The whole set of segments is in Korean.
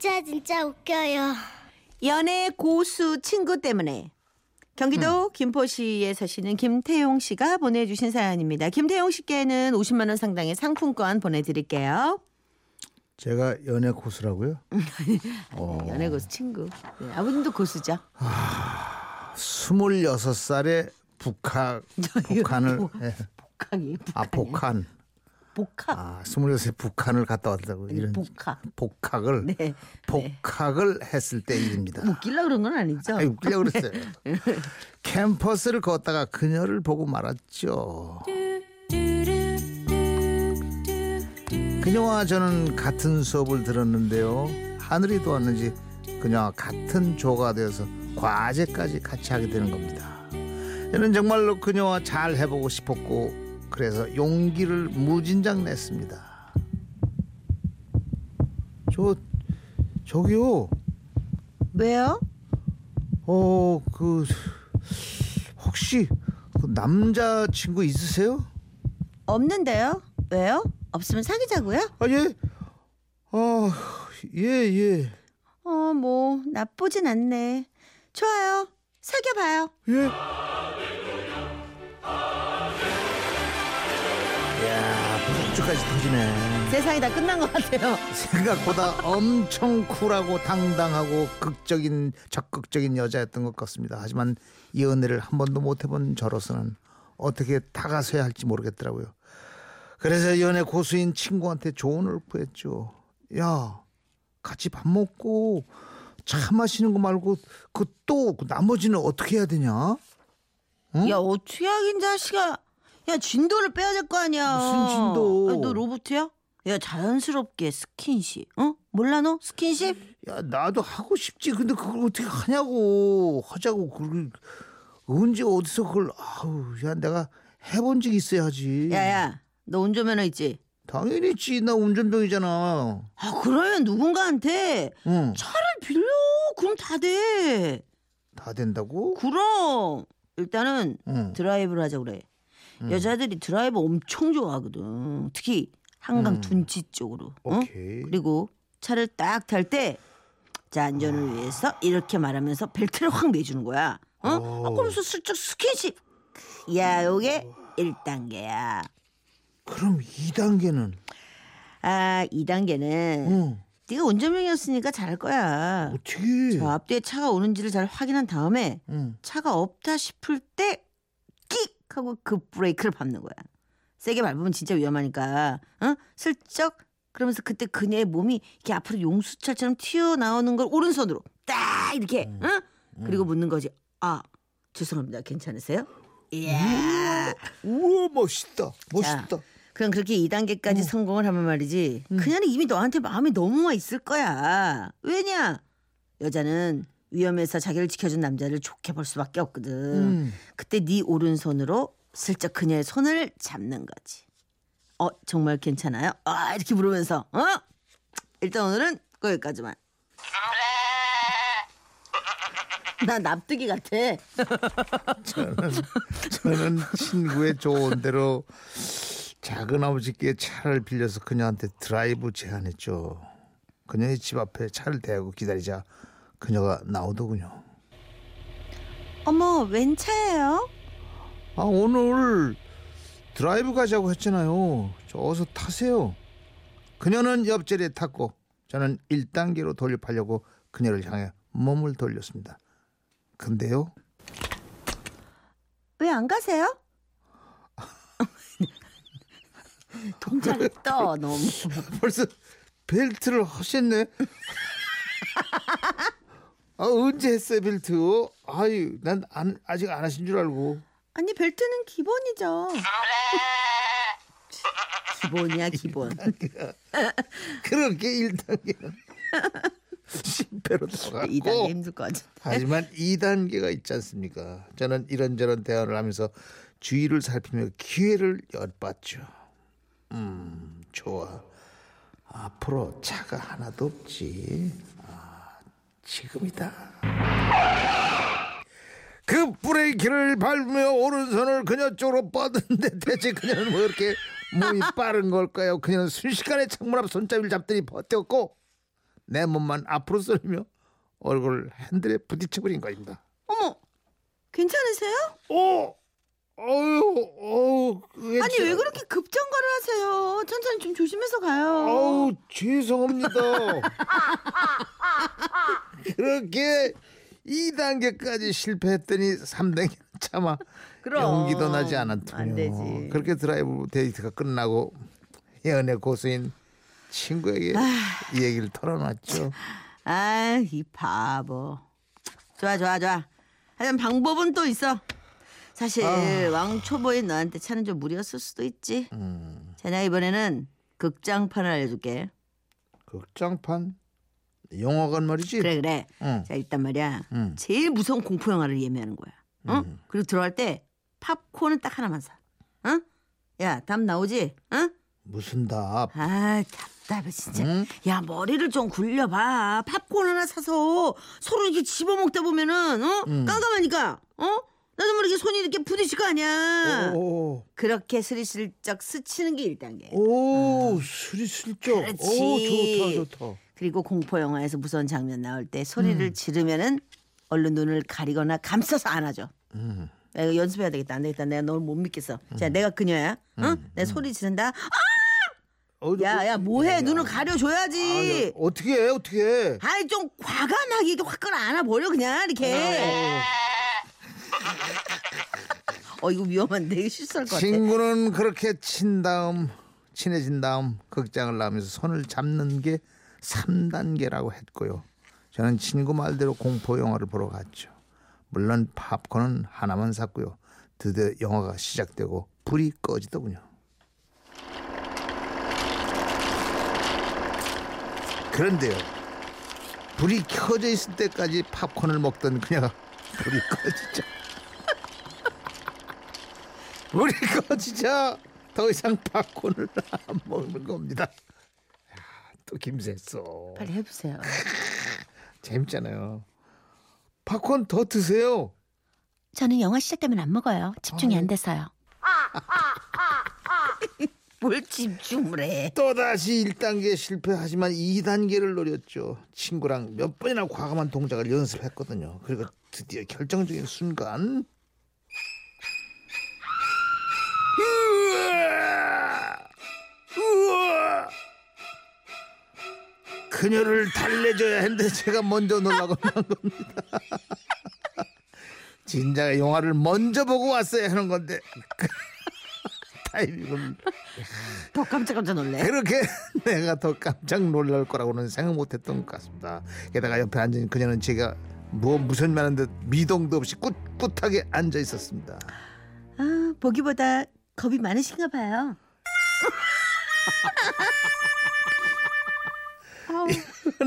진짜 진짜 웃겨요. 연애 고수 친구 때문에 경기도 김포시에 사시는 김태용 씨가 보내주신 사연입니다. 김태용 씨께는 50만 원 상당의 상품권 보내드릴게요. 제가 연애 고수라고요? 어. 연애 고수 친구. 네, 아버님도 고수죠. 26살에 북한 북한을 예. 복학이 아 복한 복학. 아 26세 북한을 갔다 왔다고 이런 복학. 복학을 네. 복학을 했을 때 일입니다. 웃길라 그런 건 아니죠. 아이 웃기려고 그랬어요. 캠퍼스를 걷다가 그녀를 보고 말았죠. 그녀와 저는 같은 수업을 들었는데요. 하늘이 도왔는지 그녀와 같은 조가 되어서 과제까지 같이 하게 되는 겁니다. 저는 정말로 그녀와 잘 해보고 싶었고 그래서 용기를 무진장 냈습니다. 저 저기요. 왜요? 어, 그 혹시 그 남자 친구 있으세요? 없는데요? 왜요? 없으면 사귀자고요? 아 예. 아, 예, 예. 어, 뭐 나쁘진 않네. 좋아요. 사귀어 봐요. 예. 폭주까지 터지네. 세상이 다 끝난 것 같아요. 생각보다 엄청 쿨하고 당당하고 극적인 적극적인 여자였던 것 같습니다. 하지만 이 은혜를 한 번도 못 해본 저로서는 어떻게 다가서야 할지 모르겠더라고요. 그래서 연애 고수인 친구한테 조언을 구했죠. 야, 같이 밥 먹고 차 마시는 거 말고 그 또 나머지는 어떻게 해야 되냐? 응? 야 어떻게 하긴 자식아. 야 진도를 빼야 될 거 아니야. 무슨 진도? 아, 너 로봇이야? 야 자연스럽게 스킨십. 어? 몰라 너 스킨십? 야 나도 하고 싶지 근데 그걸 어떻게 하냐고 하자고 그걸 언제 어디서 그걸 아우 야 내가 해본 적 있어야지 야야 너 운전면허 있지? 당연히 있지 나 운전병이잖아 아 그러면 누군가한테 응. 차를 빌려. 그럼 다 돼. 다 된다고? 그럼 일단은 응. 드라이브를 하자 그래. 여자들이 드라이브 엄청 좋아하거든. 특히 한강 음. 둔치 쪽으로. 어? 그리고 차를 딱 탈 때 자 안전을 위해서 이렇게 말하면서 벨트를 확 매주는 거야. 어? 오. 아, 그러면서 슬쩍 스킨십. 야, 요게 1단계야. 그럼 2단계는 아, 2단계는 응. 네가 운전병이었으니까 잘할 거야. 어떻게 저 앞뒤에 차가 오는지를 잘 확인한 다음에 응. 차가 없다 싶을 때끽 하고 그 브레이크를 밟는 거야. 세게 밟으면 진짜 위험하니까. 어? 슬쩍 그러면서 그때 그녀의 몸이 이렇게 앞으로 용수철처럼 튀어나오는 걸 오른손으로 딱 이렇게. 응? 그리고 묻는 거지. 아, 죄송합니다. 괜찮으세요? 이야. 우와 멋있다 멋있다 그럼 그렇게 2단계까지 성공을 하면 말이지. 그녀는 이미 너한테 마음이 너무 와 있을 거야. 왜냐? 여자는 위험해서 자기를 지켜준 남자를 좋게 볼 수밖에 없거든. 음. 그때 네 오른손으로 슬쩍 그녀의 손을 잡는 거지. 어 정말 괜찮아요? 아 이렇게 물으면서 어? 일단 오늘은 거기까지만. 나 납득이 같아. 저는 저는 친구의 조언 대로 작은 아버지께 차를 빌려서 그녀한테 드라이브 제안했죠. 그녀의 집 앞에 차를 대고 기다리자 그녀가 나오더군요. 어머 웬 차예요? 아 오늘 드라이브 가자고 했잖아요. 저 어서 타세요. 그녀는 옆자리에 탔고 저는 1단계로 돌입하려고 그녀를 향해 몸을 돌렸습니다. 근데요. 왜 안 가세요? 동작이 떠 너무. 벌써 벨트를 하셨네. 아 언제 했어요 벨트? 아유 난 안, 아직 안 하신 줄 알고. 아니 벨트는 기본이죠. 기본이야 기본. 그렇게 1단계는 실패로 들어갔고 2단계 힘들 것 같아. 하지만 2단계가 있지 않습니까? 저는 이런저런 대화를 하면서 주위를 살피며 기회를 엿봤죠. 음, 좋아. 앞으로 차가 하나도 없지. 아, 지금이다. 그 브레이크를 밟으며 오른손을 그녀 쪽으로 뻗었는데 대체 그녀는 왜 이렇게 몸이 빠른 걸까요? 그녀는 순식간에 창문 앞 손잡이를 잡더니 버텼고 내 몸만 앞으로 쏠리며 얼굴 핸들에 부딪혀버린 것입니다. 어머, 괜찮으세요? 오, 어유, 어우, 아니 참- 왜 그렇게 급정거를 하세요? 천천히 좀 조심해서 가요. 어우, 죄송합니다. 그렇게 2단계까지 실패했더니 3단계 차마 그럼. 용기도 나지 않았군요. 되지. 그렇게 드라이브 데이트가 끝나고 연애 고수인 친구에게 이 얘기를 털어놨죠. 아, 이 바보. 좋아, 좋아, 좋아. 하지만 방법은 또 있어. 사실 아. 왕초보인 너한테 차는 좀 무리였을 수도 있지. 음, 자, 내가 이번에는 극장판을 알려줄게. 극장판 영화관 말이지. 그래, 그래. 응. 자, 일단 말이야. 음. 제일 무서운 공포 영화를 예매하는 거야. 어? 그리고 들어갈 때 팝콘은 딱 하나만 사. 어? 야, 답 나오지? 어? 무슨 답? 아, 답답해 진짜. 응? 야, 머리를 좀 굴려봐. 팝콘 하나 사서 서로 이렇게 집어먹다 보면은 어? 깜깜하니까 어? 나도 모르게 손이 이렇게 부딪힐 거 아니야. 오, 그렇게 스리슬쩍 스치는 게 1단계. 오, 술이 슬쩍. 오, 그렇지. 좋다, 좋다. 그리고 공포 영화에서 무서운 장면 나올 때 소리를 지르면은 얼른 눈을 가리거나 감싸서 안아줘. 음. 야, 이거 연습해야 되겠다. 안 되겠다. 내가 널못 믿겠어. 자, 내가 그녀야. 어? 내 소리 지른다. 어, 야, 야, 뭐해? 눈을 가려줘야지. 어떻게 해? 어떻게 해? 아이 좀 과감하게 이렇게 확 끌어 안아버려 그냥 이렇게. 어 이거 위험한데 실수할 것 같아. 친구는 그렇게 친 다음 친해진 다음 극장을 나오면서 손을 잡는 게 3단계라고 했고요. 저는 친구 말대로 공포 영화를 보러 갔죠. 물론 팝콘은 하나만 샀고요. 드디어 영화가 시작되고 불이 꺼지더군요. 그런데요. 불이 켜져 있을 때까지 팝콘을 먹던 그녀가 불이 꺼지죠. 불이 꺼지자 더 이상 팝콘을 안 먹는 겁니다. 야, 또 김새써. 빨리 해보세요. 재밌잖아요. 팝콘 더 드세요. 저는 영화 시작되면 안 먹어요. 집중이 안 돼서요. 뭘 집중을 해? 또다시 1단계 실패하지만 2단계를 노렸죠. 친구랑 몇 번이나 과감한 동작을 연습했거든요. 그리고 드디어 결정적인 순간 그녀를 달래줘야 했는데 제가 먼저 놀라고 만 겁니다. 진작 영화를 먼저 보고 왔어야 하는 건데 타이밍을 더 깜짝깜짝 놀래. 그렇게 내가 더 깜짝 놀랄 거라고는 생각 못했던 것 같습니다. 게다가 옆에 앉은 그녀는 제가 뭐 무슨 말하는 듯 미동도 없이 꿋꿋하게 앉아 있었습니다. 아 보기보다 겁이 많으신가 봐요.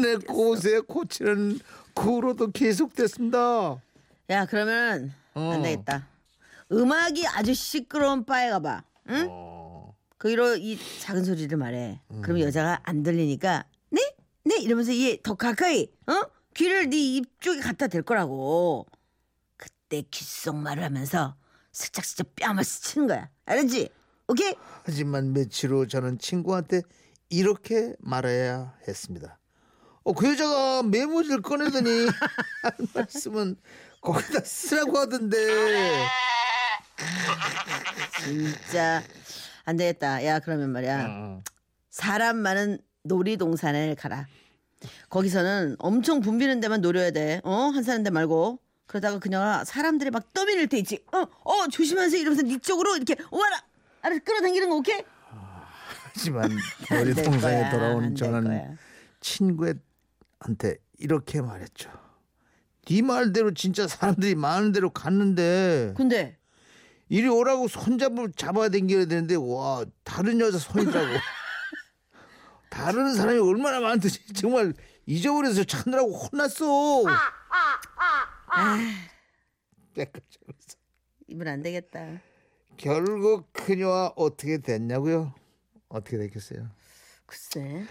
내 곳에 고치는 구로도 계속됐습니다. 야 그러면 어. 안 되겠다. 음악이 아주 시끄러운 바에 가봐. 응? 어, 거기로 이 작은 소리를 말해. 그럼 여자가 안 들리니까 네? 네? 이러면서 얘 더 가까이 어? 귀를 네 입 쪽에 갖다 댈 거라고. 그때 귓속말을 하면서 슬쩍슬쩍 뺨을 스치는 거야. 알았지? 오케이? 하지만 며칠 후 저는 친구한테 이렇게 말해야 했습니다. 어, 그 여자가 메모지를 꺼내더니 할 말씀은 거기다 쓰라고 하던데. 진짜 안 되겠다. 야 그러면 말이야. 어. 사람 많은 놀이동산에 가라. 거기서는 엄청 붐비는 데만 노려야 돼. 어? 한 사람 데 말고. 그러다가 그녀가 사람들이 막 떠밀릴 때 있지. 어, 어, 조심하세요. 이러면서 네 쪽으로 이렇게 오와라. 알아 끌어당기는 거 오케이? 하지만 거야, 안 돌아온 될 저는 거야. 친구한테 이렇게 말했죠. 네 말대로 진짜 사람들이 많은 데로 갔는데 근데 이리 오라고 손잡을 잡아야 당겨야 되는데 와 다른 여자 손이라고 다른 사람이 얼마나 많든지 정말 잊어버려서 찾느라고 혼났어. 깨끗하면서 이분 안 되겠다. 결국 그녀와 어떻게 됐냐고요? 어떻게 됐겠어요? 글쎄.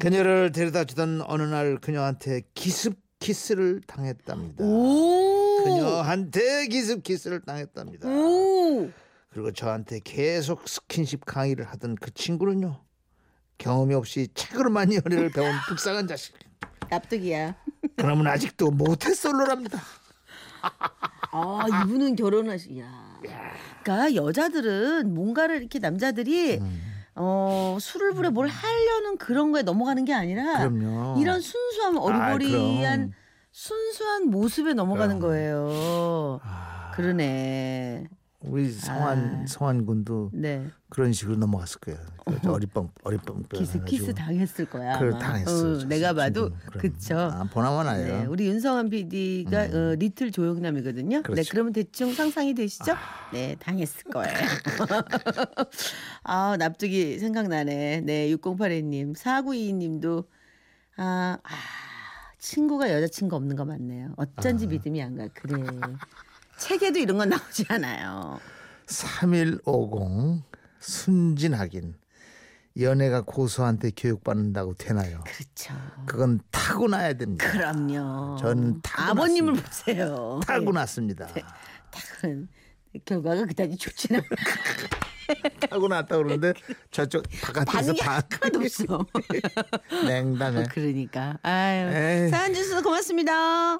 그녀를 데려다 주던 어느 날 그녀한테 기습 키스를 당했답니다. 오. 그녀한테 기습 키스를 당했답니다. 오. 그리고 저한테 계속 스킨십 강의를 하던 그 친구는요. 경험이 없이 책으로만 연애를 배운 불쌍한 자식. 납득이야. 그러면 아직도 모태솔로랍니다. 아 이분은 결혼하시. 야. 그러니까 여자들은 뭔가를 이렇게 남자들이 음. 어 술을 부려 뭘 하려는 그런 거에 넘어가는 게 아니라 그럼요. 이런 순수한 아, 어리버리한 그럼. 순수한 모습에 넘어가는 그럼. 거예요. 아, 그러네. 우리 성환 아. 성환 군도 네. 그런 식으로 넘어갔을 거예요. 그 어리뻥 어리뻥 키스 키스 당했을 거야. 그걸 아마. 당했어. 어, 내가 봐도 그쵸. 아, 보나마나 네. 우리 윤성환 PD가 음. 어, 리틀 조영남이거든요. 네, 그렇죠. 그러면 대충 상상이 되시죠? 네, 당했을 거예요. 아, 납득이 생각나네. 네, 6082님, 4922님도 아, 아, 친구가 여자친구 없는 거 맞네요. 어쩐지 아. 믿음이 안 가. 그래. 책에도 이런 건 나오지 않아요. 3150 순진하긴 연애가 고소한테 교육받는다고 되나요? 그렇죠. 그건 타고나야 됩니다. 그럼요. 저는. 아버님을 보세요. 타고났습니다. 타고난 결과가 그다지 좋지는. 타고났다 그러는데 저쪽 바깥에서 반응이 반 하나도 없어. 냉담해. 그러니까. 아유. 에이. 사연 주셔서 고맙습니다.